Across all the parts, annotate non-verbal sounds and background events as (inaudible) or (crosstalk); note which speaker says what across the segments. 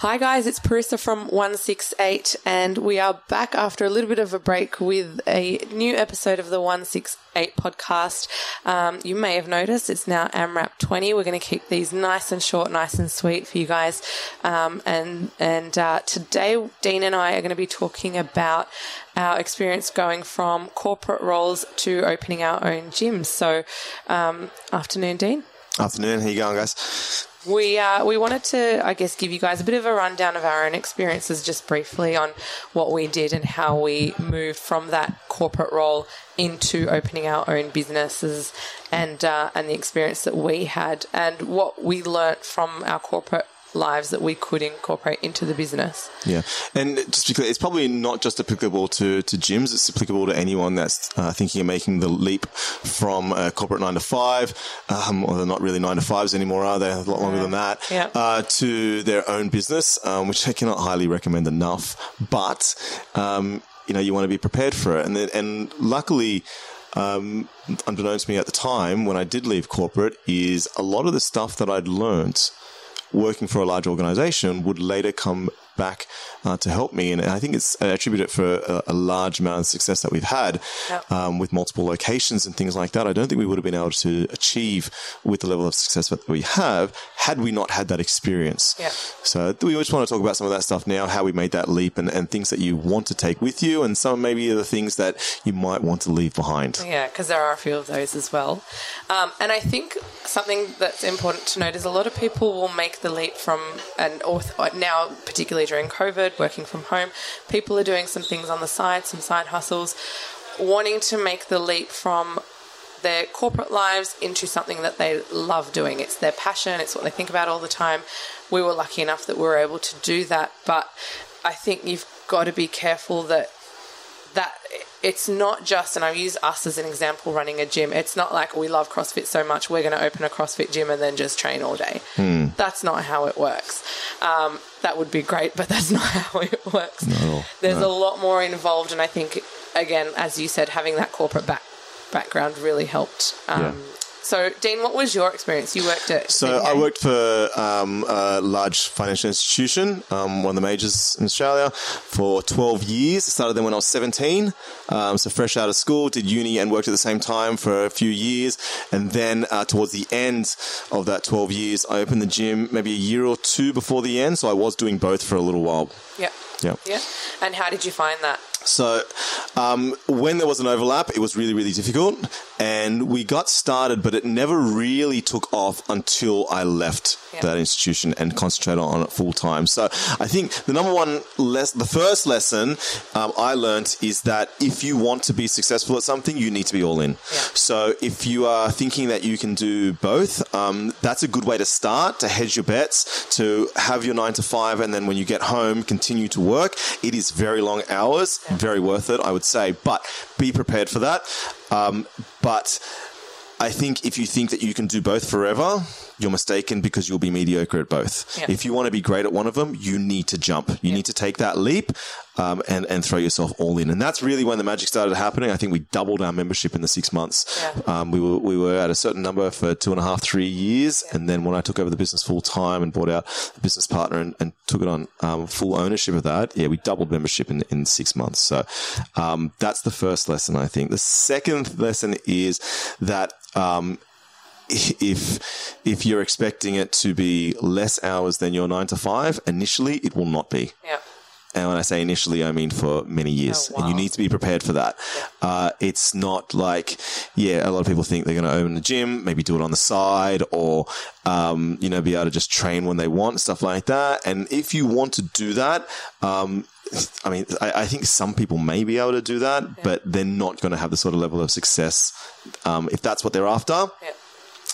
Speaker 1: Hi guys, it's Parisa from 168 and we are back after a little bit of a break with a new episode of the 168 podcast. Um, you may have noticed it's now AMRAP 20. We're going to keep these nice and short, nice and sweet for you guys. Um, and and uh, today, Dean and I are going to be talking about our experience going from corporate roles to opening our own gyms. So, um, afternoon, Dean.
Speaker 2: Afternoon. How you going, guys?
Speaker 1: We uh, we wanted to, I guess, give you guys a bit of a rundown of our own experiences, just briefly on what we did and how we moved from that corporate role into opening our own businesses, and uh, and the experience that we had, and what we learnt from our corporate lives that we could incorporate into the business.
Speaker 2: Yeah, and just because it's probably not just applicable to, to gyms, it's applicable to anyone that's uh, thinking of making the leap from a corporate nine to five, um, or they're not really nine to fives anymore, are they? A lot longer than that.
Speaker 1: Yeah.
Speaker 2: Uh, to their own business, um, which I cannot highly recommend enough. But um, you know, you want to be prepared for it, and then, and luckily. Um, unbeknownst to me at the time, when I did leave corporate, is a lot of the stuff that I'd learnt working for a large organization would later come back uh, to help me. And I think it's I attribute it for a, a, large amount of success that we've had
Speaker 1: Yep.
Speaker 2: um, with multiple locations and things like that. I don't think we would have been able to achieve with the level of success that we have had we not had that experience.
Speaker 1: Yeah.
Speaker 2: So we just want to talk about some of that stuff now, how we made that leap and, and things that you want to take with you and some maybe the things that you might want to leave behind.
Speaker 1: Yeah, because there are a few of those as well. Um, and I think something that's important to note is a lot of people will make the leap from, an author, now particularly during COVID, working from home, people are doing some things on the side, some side hustles, wanting to make the leap from their corporate lives into something that they love doing. It's their passion, it's what they think about all the time. We were lucky enough that we were able to do that, but I think you've got to be careful that that it's not just, and I use us as an example running a gym. It's not like we love CrossFit so much we're going to open a CrossFit gym and then just train all day. That's not how it works. Um, that would be great, but (laughs) that's not how it works.
Speaker 2: all.
Speaker 1: There's a lot more involved, and I think, again, as you said, having that corporate back, background really helped. Um,
Speaker 2: Yeah.
Speaker 1: So, Dean, what was your experience? You worked at.
Speaker 2: So I worked for um, a large financial institution, um, one of the majors in Australia, for 12 years. I started there when I was 17. Um, so fresh out of school, did uni and worked at the same time for a few years. And then uh, towards the end of that 12 years, I opened the gym maybe a year or two before the end. So I was doing both for a little while.
Speaker 1: Yeah.
Speaker 2: Yeah.
Speaker 1: Yeah. And how did you find that?
Speaker 2: So, um, when there was an overlap, it was really, really difficult. And we got started, but it never really took off until I left that institution and concentrated on it full time. So, I think the number one less, the first lesson um, I learned is that if you want to be successful at something, you need to be all in. So, if you are thinking that you can do both, um, that's a good way to start to hedge your bets, to have your nine to five, and then when you get home, continue to work. It is very long hours, very worth it, I would say, but be prepared for that. Um, but I think if you think that you can do both forever, you're mistaken because you'll be mediocre at both. If you want to be great at one of them, you need to jump. You need to take that leap um, and and throw yourself all in. And that's really when the magic started happening. I think we doubled our membership in the six months.
Speaker 1: Yeah.
Speaker 2: Um, we were we were at a certain number for two and a half, three years, and then when I took over the business full time and bought out a business partner and, and took it on um, full ownership of that, yeah, we doubled membership in in six months. So um, that's the first lesson. I think the second lesson is that. Um, if if you're expecting it to be less hours than your nine to five, initially it will not be.
Speaker 1: Yeah.
Speaker 2: And when I say initially, I mean for many years.
Speaker 1: Oh,
Speaker 2: And you need to be prepared for that. Uh, it's not like, yeah, a lot of people think they're going to open a gym, maybe do it on the side or, um, you know, be able to just train when they want, stuff like that. And if you want to do that, um, I mean, I, I think some people may be able to do that, but they're not going to have the sort of level of success um, if that's what they're after
Speaker 1: Yeah.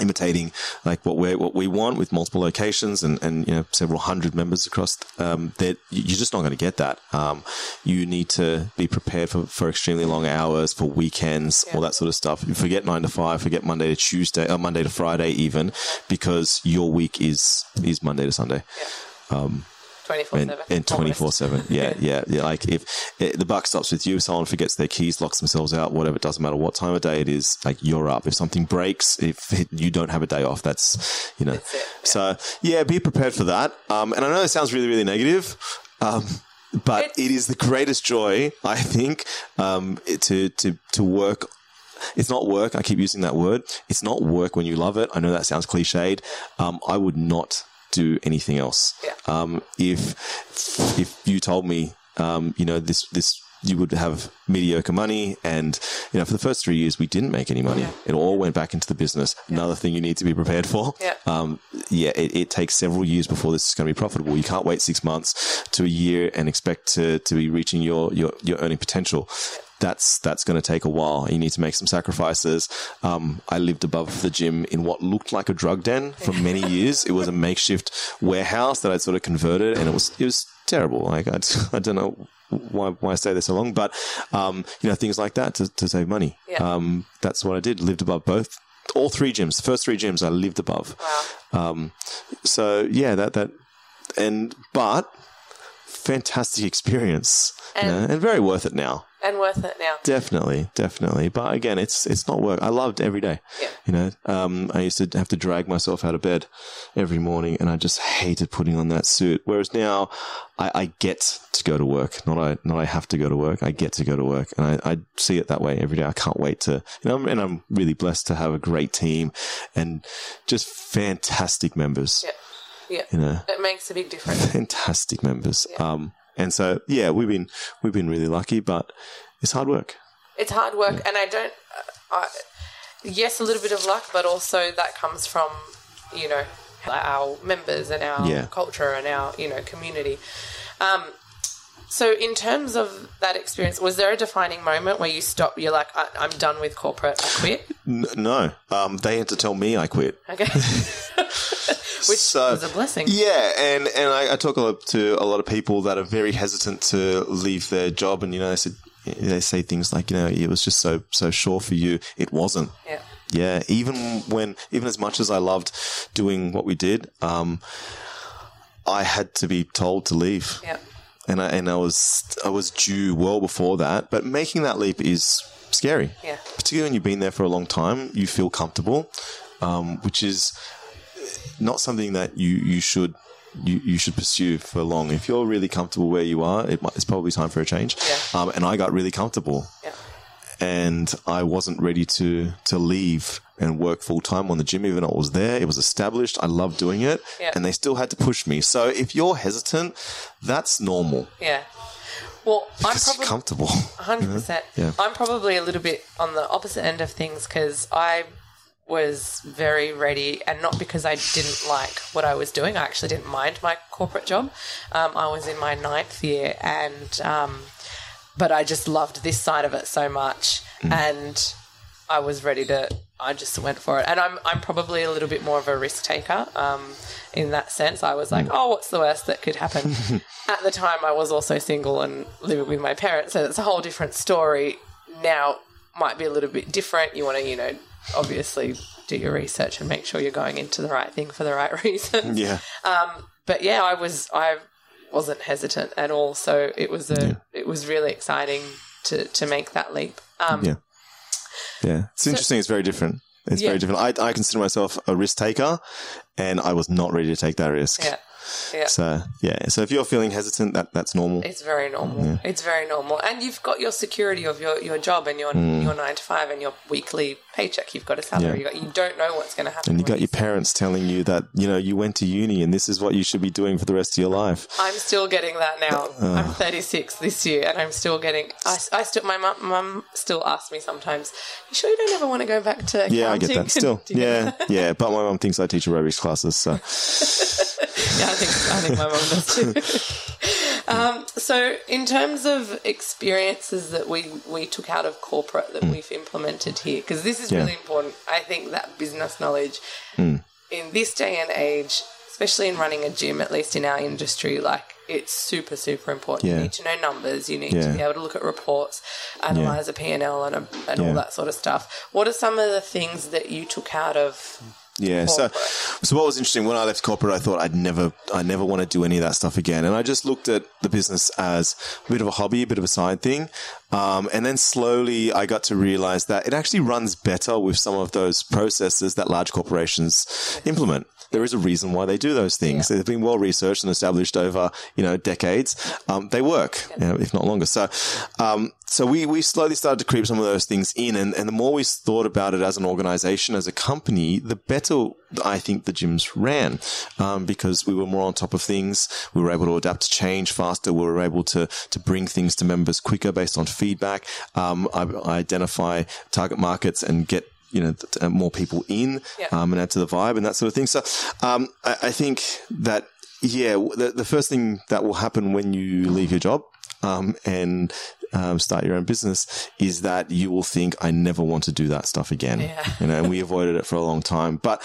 Speaker 2: Imitating like what we what we want with multiple locations and, and you know several hundred members across um, that you're just not going to get that. Um, you need to be prepared for, for extremely long hours for weekends all that sort of stuff. You forget nine to five forget Monday to Tuesday or Monday to Friday even because your week is is Monday to Sunday
Speaker 1: 24/7.
Speaker 2: and, and 24 7 (laughs) yeah yeah yeah like if it, the buck stops with you someone forgets their keys locks themselves out whatever it doesn't matter what time of day it is like you're up if something breaks if it, you don't have a day off that's you know
Speaker 1: it, yeah.
Speaker 2: so yeah be prepared for that um, and i know it sounds really really negative um, but
Speaker 1: It-
Speaker 2: it is the greatest joy i think um, to to to work it's not work. I keep using that word. It's not work when you love it. I know that sounds cliched. Um, I would not do anything else.
Speaker 1: Yeah.
Speaker 2: Um, if if you told me, um, you know, this this you would have mediocre money, and you know, for the first three years we didn't make any money. It all went back into the business. Another thing you need to be prepared for.
Speaker 1: Yeah.
Speaker 2: Um, yeah, it, it takes several years before this is going to be profitable. You can't wait six months to a year and expect to to be reaching your your, your earning potential that's that's going to take a while. You need to make some sacrifices. Um, I lived above the gym in what looked like a drug den for many (laughs) years. It was a makeshift warehouse that I'd sort of converted, and it was it was terrible. Like I, (laughs) I don't know why why I stayed there so long, but um, you know things like that to, to save money.
Speaker 1: Yeah.
Speaker 2: Um, that's what I did. Lived above both. All three gyms, the first three gyms, I lived above.
Speaker 1: Wow.
Speaker 2: Um, so yeah, that that, and but fantastic experience, you know, and very worth it now.
Speaker 1: And worth it now.
Speaker 2: Definitely, definitely. But again, it's it's not work. I loved every day.
Speaker 1: Yeah.
Speaker 2: You know, um, I used to have to drag myself out of bed every morning, and I just hated putting on that suit. Whereas now, I, I get to go to work. Not I not I have to go to work. I get to go to work, and I, I see it that way every day. I can't wait to you know, and I'm really blessed to have a great team and just fantastic members.
Speaker 1: Yeah. Yeah.
Speaker 2: You know,
Speaker 1: It makes a big difference.
Speaker 2: fantastic members. Um, and so yeah, we've been we've been really lucky, but it's hard work.
Speaker 1: It's hard work, and I don't. I, yes, a little bit of luck, but also that comes from you know our members and our
Speaker 2: Yeah.
Speaker 1: culture and our you know community. Um, so, in terms of that experience, was there a defining moment where you stop? You're like, I, I'm done with corporate. I quit.
Speaker 2: N- no, um, they had to tell me I quit.
Speaker 1: Okay, (laughs) which
Speaker 2: So-
Speaker 1: was a blessing.
Speaker 2: Yeah, and and I, I talk a lot to a lot of people that are very hesitant to leave their job, and you know, they said they say things like, you know, it was just so so sure for you. It wasn't.
Speaker 1: Yeah.
Speaker 2: Yeah, even when even as much as I loved doing what we did, um, I had to be told to leave.
Speaker 1: Yeah.
Speaker 2: And I and I was I was due well before that. But making that leap is scary.
Speaker 1: Yeah.
Speaker 2: Particularly when you've been there for a long time, you feel comfortable, um, which is not something that you you should. You, you should pursue for long. If you're really comfortable where you are, it might, it's probably time for a change.
Speaker 1: Yeah.
Speaker 2: Um, and I got really comfortable
Speaker 1: Yeah.
Speaker 2: And I wasn't ready to to leave and work full time on the gym, even though it was there. It was established. I loved doing it,
Speaker 1: Yeah.
Speaker 2: and they still had to push me. So if you're hesitant, that's normal.
Speaker 1: Yeah. Well, I'm probably
Speaker 2: comfortable. (laughs)
Speaker 1: hundred percent.
Speaker 2: Yeah.
Speaker 1: I'm probably a little bit on the opposite end of things because I was very ready, and not because I didn't like what I was doing. I actually didn't mind my (laughs) corporate job. Um, I was in my ninth year, and um, but I just loved this side of it so much, and I was ready to. I just went for it, and I'm I'm probably a little bit more of a risk taker. Um, in that sense, I was like, oh, what's the worst that could happen? (laughs) At the time, I was also single and living with my parents, so it's a whole different story. Now might be a little bit different. You want to, you know, obviously do your research and make sure you're going into the right thing for the right (laughs) reasons
Speaker 2: yeah.
Speaker 1: Um, but yeah, I was I wasn't hesitant at all. So it was a it was really exciting to to make that leap. Um,
Speaker 2: Yeah. Yeah. It's interesting. It's very different. It's
Speaker 1: Yeah.
Speaker 2: very different. I, I consider myself a risk taker, and I was not ready to take that risk.
Speaker 1: yeah, yeah.
Speaker 2: So yeah. So if you're feeling hesitant, that that's normal.
Speaker 1: It's very normal. It's very normal, and you've got your security of your, your job and your your nine to five and your weekly paycheck. You've got a salary.
Speaker 2: Mm. Yeah.
Speaker 1: You, got, you don't know what's going to happen.
Speaker 2: And you got your parents telling you that you know you went to uni and this is what you should be doing for the rest of your life.
Speaker 1: I'm still getting that now.
Speaker 2: Uh.
Speaker 1: I'm 36 this year, and I'm still getting. I, I still my mum, mum still asks me sometimes. You sure you don't ever want to go back to accounting?
Speaker 2: Yeah, I get that. (laughs) Still,
Speaker 1: Do you get
Speaker 2: yeah, yeah. But my mum thinks I teach aerobics classes, so (laughs)
Speaker 1: Yeah, I think I think my mum does too. (laughs) um, so, in terms of experiences that we we took out of corporate that we've implemented here, because this is.
Speaker 2: Yeah.
Speaker 1: Really important. I think that business knowledge in this day and age, especially in running a gym, at least in our industry, like it's super super important.
Speaker 2: Yeah.
Speaker 1: You need to know numbers. You need to be able to look at reports, analyze a P and L, and a, and
Speaker 2: Yeah.
Speaker 1: all that sort of stuff. What are some of the things that you took out of
Speaker 2: Yeah. So, so what was interesting when I left corporate, I thought I'd never, I never want to do any of that stuff again. And I just looked at the business as a bit of a hobby, a bit of a side thing. Um, and then slowly I got to realize that it actually runs better with some of those processes that large corporations implement. There is a reason why they do those things. They've been well researched and established over, you know, decades. Um, they work, you know, if not longer. So, um, so we, we slowly started to creep some of those things in. And, and the more we thought about it as an organization, as a company, the better I think the gyms ran, um, because we were more on top of things. We were able to adapt to change faster. We were able to, to bring things to members quicker based on feedback, um, I, identify target markets and get you know, th- more people in, um, and add to the vibe and that sort of thing. So, um, I, I think that, yeah, the, the first thing that will happen when you leave your job, um, and, um, start your own business is that you will think, I never want to do that stuff again.
Speaker 1: Yeah.
Speaker 2: You know, and we avoided it for a long time, but,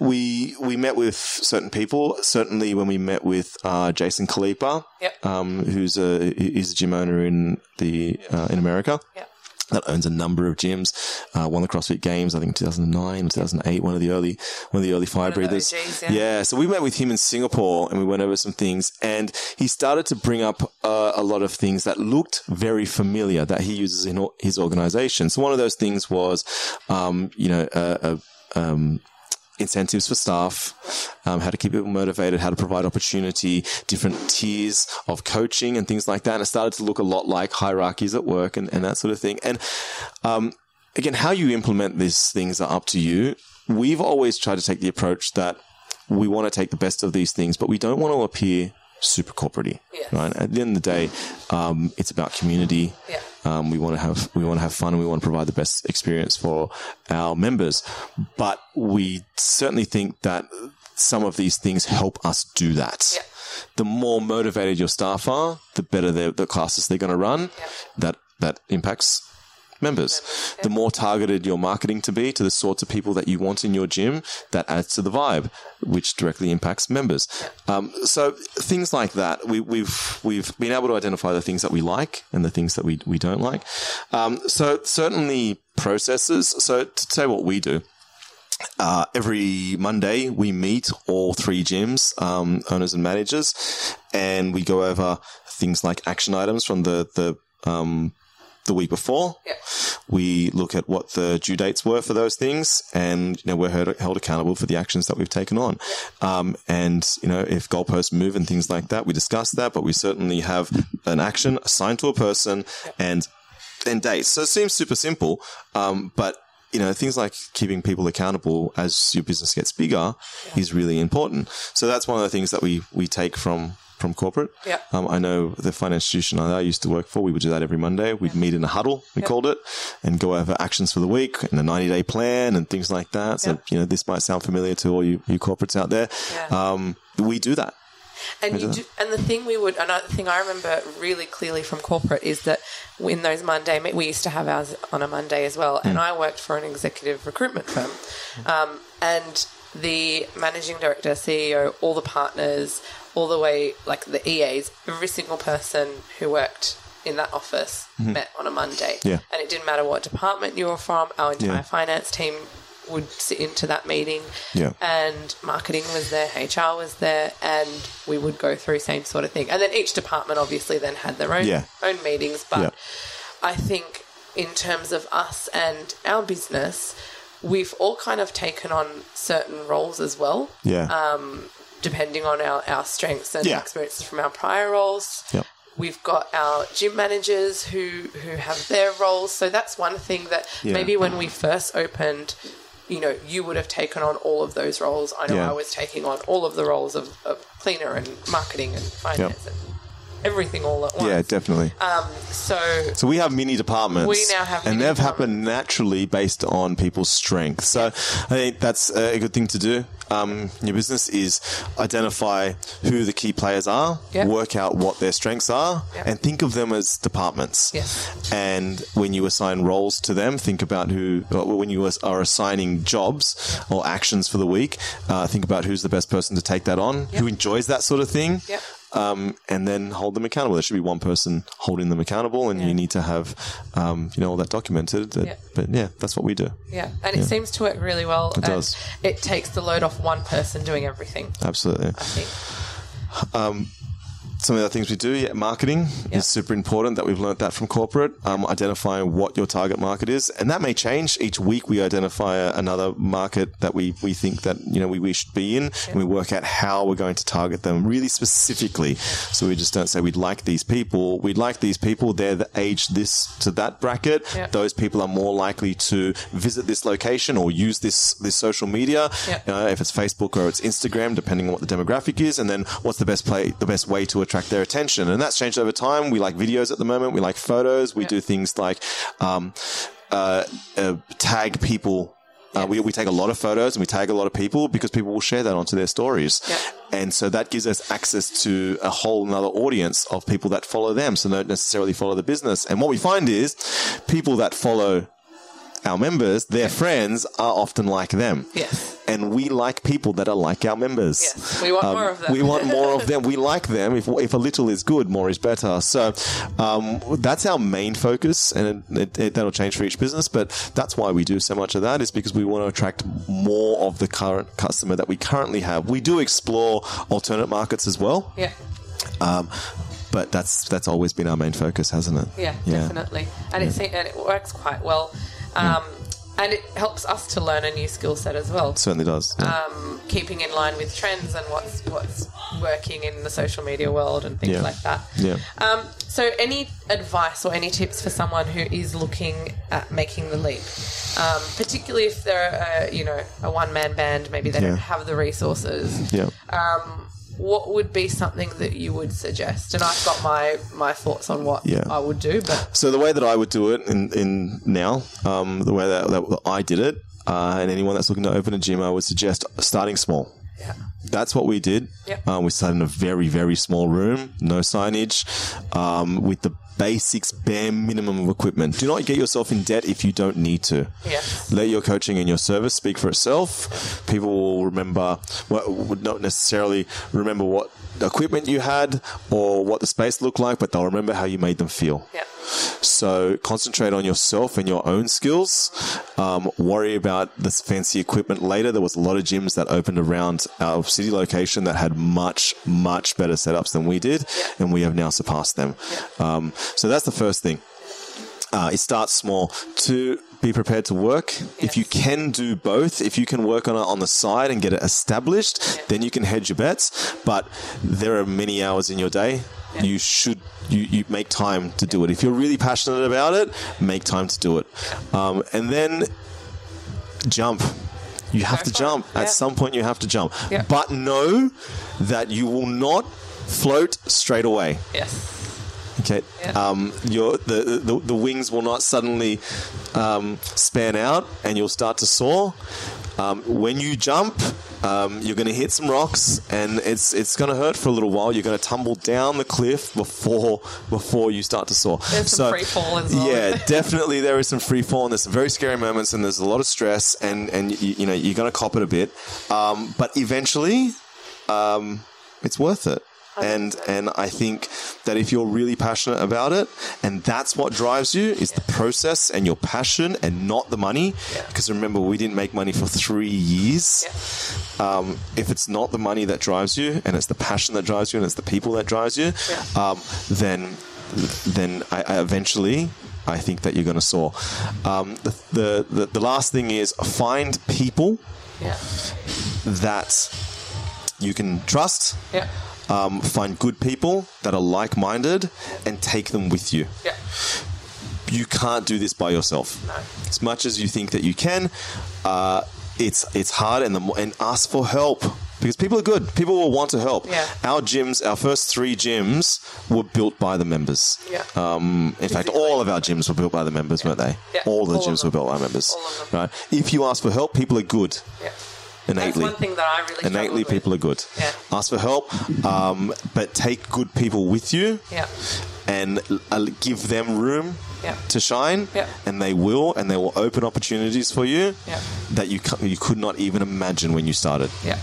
Speaker 2: we we met with certain people. Certainly, when we met with uh, Jason Khalipa,
Speaker 1: Yep.
Speaker 2: um, who's a he's a gym owner in the uh, in America
Speaker 1: Yep.
Speaker 2: that owns a number of gyms. Uh, won the CrossFit Games, I think, 2009, 2008. One of the early, one of the early fire breathers.
Speaker 1: OGs, yeah.
Speaker 2: yeah. So we met with him in Singapore and we went over some things and he started to bring up uh, a lot of things that looked very familiar that he uses in his organization. So one of those things was, um, you know, uh, uh, um, incentives for staff, um, how to keep people motivated, how to provide opportunity, different tiers of coaching and things like that. And it started to look a lot like hierarchies at work and, and that sort of thing. And, um, again, how you implement these things are up to you. We've always tried to take the approach that we want to take the best of these things, but we don't want to appear super corporate
Speaker 1: Yes.
Speaker 2: right? At the end of the day, um, it's about community.
Speaker 1: Yeah.
Speaker 2: Um, we want to have we want to have fun and we want to provide the best experience for our members. But we certainly think that some of these things help us do that.
Speaker 1: Yeah.
Speaker 2: The more motivated your staff are, the better the, classes they're going to run.
Speaker 1: Yeah.
Speaker 2: That that impacts members. The more targeted your marketing to be to the sorts of people that you want in your gym, that adds to the vibe, which directly impacts members. Um, so things like that, we, we've we've been able to identify the things that we like and the things that we we don't like. Um, so certainly processes. So to say what we do. Uh, every Monday, we meet all three gyms, um, owners and managers, and we go over things like action items from the the um, the week before.
Speaker 1: Yeah.
Speaker 2: We look at what the due dates were for those things, and you know we're held, held accountable for the actions that we've taken on. Um, and you know if goalposts move and things like that, we discuss that. But we certainly have an action assigned to a person and and dates. So it seems super simple, um, but you know things like keeping people accountable as your business gets bigger is really important. So that's one of the things that we we take from from corporate.
Speaker 1: Yeah.
Speaker 2: Um, I know the financial institution that I used to work for, we would do that every Monday. We'd meet in a huddle, we called it, and go over actions for the week and a 90 day plan and things like that. So,
Speaker 1: Yeah.
Speaker 2: you know, this might sound familiar to all you, you corporates out there.
Speaker 1: Yeah.
Speaker 2: Um, we do that.
Speaker 1: And you do, and the thing we would another thing I remember really clearly from corporate is that in those Monday we used to have ours on a Monday as well, and hmm. I worked for an executive recruitment firm, hmm. um, and the managing director, CEO, all the partners, all the way like the EAs, every single person who worked in that office hmm. met on a Monday,
Speaker 2: Yeah.
Speaker 1: and it didn't matter what department you were from. Our entire
Speaker 2: Yeah.
Speaker 1: finance team would sit into that meeting
Speaker 2: Yeah.
Speaker 1: and marketing was there, HR was there, and we would go through same sort of thing. And then each department obviously then had their own
Speaker 2: Yeah.
Speaker 1: own meetings. But
Speaker 2: Yeah.
Speaker 1: I think in terms of us and our business, we've all kind of taken on certain roles as well,
Speaker 2: Yeah.
Speaker 1: Um, depending on our, our strengths and
Speaker 2: Yeah.
Speaker 1: experiences from our prior roles.
Speaker 2: Yep.
Speaker 1: We've got our gym managers who who have their roles. So that's one thing that
Speaker 2: Yeah.
Speaker 1: maybe when we first opened, you know, you would have taken on all of those roles. I know
Speaker 2: Yeah.
Speaker 1: I was taking on all of the roles of, of cleaner and marketing and finance and everything all at once.
Speaker 2: yeah, definitely.
Speaker 1: So
Speaker 2: So we have mini departments.
Speaker 1: We now have
Speaker 2: and they've happened naturally based on people's strengths. So I think that's a good thing to do. Um, in your business is identify who the key players are,
Speaker 1: Yep.
Speaker 2: work out what their strengths are,
Speaker 1: Yep.
Speaker 2: and think of them as departments.
Speaker 1: Yes.
Speaker 2: And when you assign roles to them, think about who. uh, When you are assigning jobs or actions for the week, uh, think about who's the best person to take that on, who enjoys that sort of thing. Um, and then hold them accountable. There should be one person holding them accountable, and
Speaker 1: Yeah.
Speaker 2: you need to have, um, you know, all that documented. That-
Speaker 1: Yeah.
Speaker 2: But yeah, that's what we do.
Speaker 1: Yeah, and it seems to work really well. It
Speaker 2: does.
Speaker 1: It takes the load off one person doing everything.
Speaker 2: Absolutely.
Speaker 1: I think.
Speaker 2: Some of the things we do, yeah, marketing is super important that we've learned that from corporate, um, identifying what your target market is. And that may change each week. We identify another market that we, we think that, you know, we, we should be in and we work out how we're going to target them really specifically. So we just don't say we'd like these people. We'd like these people. They're the age this to that bracket. Those people are more likely to visit this location or use this, this social media. You know, if it's Facebook or it's Instagram, depending on what the demographic is, and then what's the best play, the best way to attract their attention, and that's changed over time. We like videos at the moment. We like photos. We do things like um, uh, uh, tag people. Uh, we, we take a lot of photos and we tag a lot of people because people will share that onto their stories.
Speaker 1: Yeah.
Speaker 2: And so that gives us access to a whole another audience of people that follow them. So don't necessarily follow the business. And what we find is people that follow our members, their friends are often like them.
Speaker 1: Yes.
Speaker 2: And we like people that are like our members.
Speaker 1: Yes, we want
Speaker 2: Um,
Speaker 1: more of them.
Speaker 2: We want more of them. (laughs) We like them. If, if a little is good, more is better. So um, that's our main focus, and it, it, it, that'll change for each business. But that's why we do so much of that is because we want to attract more of the current customer that we currently have. We do explore alternate markets as well,
Speaker 1: Yeah.
Speaker 2: Um, but that's that's always been our main focus, hasn't it?
Speaker 1: Yeah, yeah. definitely. And it se- and it works quite well. Um, and it helps us to learn a new skill set as well.
Speaker 2: Certainly does. yeah.
Speaker 1: Um, keeping in line with trends and what's what's working in the social media world and things
Speaker 2: Yeah.
Speaker 1: like that.
Speaker 2: Yeah.
Speaker 1: Um, so, any advice or any tips for someone who is looking at making the leap, um, particularly if they're a, you know a one man band, maybe they
Speaker 2: Yeah.
Speaker 1: don't have the resources.
Speaker 2: yeah.
Speaker 1: Um, what would be something that you would suggest? And I've got my my thoughts on what
Speaker 2: Yeah.
Speaker 1: I would do, but
Speaker 2: So the way that I would do it in, in now, um, the way that, that I did it, uh, and anyone that's looking to open a gym, I would suggest starting small.
Speaker 1: yeah,
Speaker 2: That's what we did.
Speaker 1: Yep.
Speaker 2: Um, we started in a very, very small room, no signage, um, with the basics, bare minimum of equipment. Do not get yourself in debt if you don't need to. Let your coaching and your service speak for itself. People will remember, well, would not necessarily remember what equipment you had or what the space looked like, but they'll remember how you made them feel.
Speaker 1: yeah,
Speaker 2: So concentrate on yourself and your own skills. Um, worry about this fancy equipment later. There was a lot of gyms that opened around our city location that had much, much better setups than we did, and we have now surpassed them. Um, so that's the first thing. Uh, it starts small. To be prepared to work. If you can do both, if you can work on it on the side and get it established, then you can hedge your bets. But there are many hours in your day. You should you, you make time to do it. If you're really passionate about it, make time to do it. Um, and then jump. You have to jump.
Speaker 1: Yeah.
Speaker 2: At some point, you have to jump.
Speaker 1: Yeah.
Speaker 2: But know that you will not float straight away.
Speaker 1: yes,
Speaker 2: Okay.
Speaker 1: Yeah.
Speaker 2: Um, your the, the the wings will not suddenly um, span out, and you'll start to soar. Um, when you jump, um, you're going to hit some rocks, and it's it's going to hurt for a little while. You're going to tumble down the cliff before before you start to soar.
Speaker 1: There's some free fall as well.
Speaker 2: Yeah, (laughs) definitely there is some free fall, and there's some very scary moments, and there's a lot of stress, and and you, you know you're going to cop it a bit, um, but eventually, um, it's worth it. And and I think that if you're really passionate about it, and that's what drives you, is the process and your passion, and not the money.
Speaker 1: Yeah.
Speaker 2: Because remember, we didn't make money for three years. Um, if it's not the money that drives you, and it's the passion that drives you, and it's the people that drives you,
Speaker 1: Yeah.
Speaker 2: um, then then I, I eventually I think that you're going to soar. Um, the, the, the the last thing is find people
Speaker 1: yeah,
Speaker 2: that you can trust.
Speaker 1: yeah,
Speaker 2: Um, find good people that are like-minded and take them with you.
Speaker 1: yeah.
Speaker 2: You can't do this by yourself.
Speaker 1: No.
Speaker 2: As much as you think that you can, uh, it's it's hard, and the and ask for help because people are good. People will want to help.
Speaker 1: Yeah.
Speaker 2: Our gyms, our first three gyms, were built by the members.
Speaker 1: Yeah.
Speaker 2: Um, in fact, all of our gyms were built by the members, weren't they?
Speaker 1: Yeah.
Speaker 2: All the
Speaker 1: All
Speaker 2: gyms were built by members.
Speaker 1: All of them.
Speaker 2: Right. If you ask for help, people are good.
Speaker 1: yeah. That's
Speaker 2: Innately.
Speaker 1: one thing that I really
Speaker 2: Innately, people are good.
Speaker 1: Yeah.
Speaker 2: Ask for help, um, but take good people with you
Speaker 1: Yeah,
Speaker 2: and uh, give them room
Speaker 1: Yeah.
Speaker 2: to shine,
Speaker 1: Yeah.
Speaker 2: and they will, and they will open opportunities for you that you you could not even imagine when you started.
Speaker 1: yeah.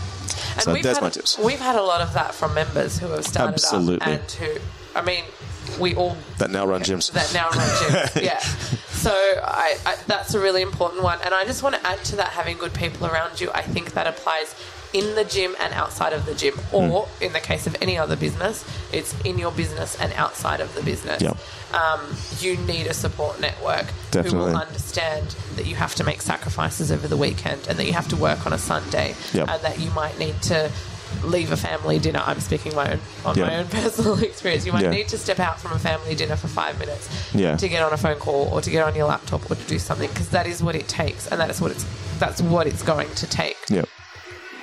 Speaker 1: And
Speaker 2: so there's
Speaker 1: had,
Speaker 2: my tips.
Speaker 1: We've had a lot of that from members who have started
Speaker 2: Absolutely.
Speaker 1: up and who, I mean, we all
Speaker 2: That now run gyms.
Speaker 1: that now run gyms. yeah. (laughs) So I, I, that's a really important one. And I just want to add to that having good people around you. I think that applies in the gym and outside of the gym, or
Speaker 2: Hmm.
Speaker 1: in the case of any other business, it's in your business and outside of the business.
Speaker 2: Yep.
Speaker 1: Um, you need a support network who will understand that you have to make sacrifices over the weekend and that you have to work on a Sunday
Speaker 2: Yep.
Speaker 1: and that you might need to leave a family dinner. I'm speaking my own on my own (laughs) personal experience. You might
Speaker 2: Yeah.
Speaker 1: need to step out from a family dinner for five minutes
Speaker 2: Yeah.
Speaker 1: to get on a phone call or to get on your laptop or to do something because that is what it takes and that is what it's that's what it's going to take
Speaker 2: Yep.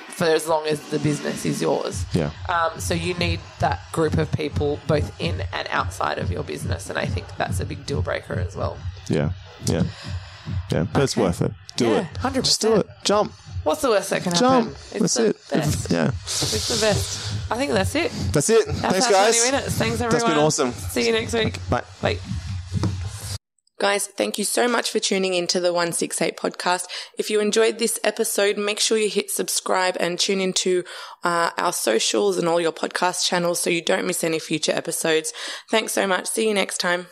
Speaker 1: for as long as the business is yours.
Speaker 2: Yeah.
Speaker 1: Um, so you need that group of people both in and outside of your business, and I think that's a big deal breaker as well.
Speaker 2: Yeah. Yeah. Yeah. But it's worth it. Do
Speaker 1: Yeah,
Speaker 2: it.
Speaker 1: 100%.
Speaker 2: Just do it. Jump.
Speaker 1: What's the worst that can
Speaker 2: Jump.
Speaker 1: happen? It's
Speaker 2: That's
Speaker 1: the
Speaker 2: it.
Speaker 1: Best. (laughs)
Speaker 2: Yeah.
Speaker 1: It's the best. I think that's it.
Speaker 2: That's it.
Speaker 1: That's
Speaker 2: Thanks, guys.
Speaker 1: 20 minutes. Thanks, everyone.
Speaker 2: That's been awesome.
Speaker 1: See you next week.
Speaker 2: Bye.
Speaker 1: Bye.
Speaker 3: Guys, thank you so much for tuning into the 168 podcast. If you enjoyed this episode, make sure you hit subscribe and tune into uh, our socials and all your podcast channels so you don't miss any future episodes. Thanks so much. See you next time.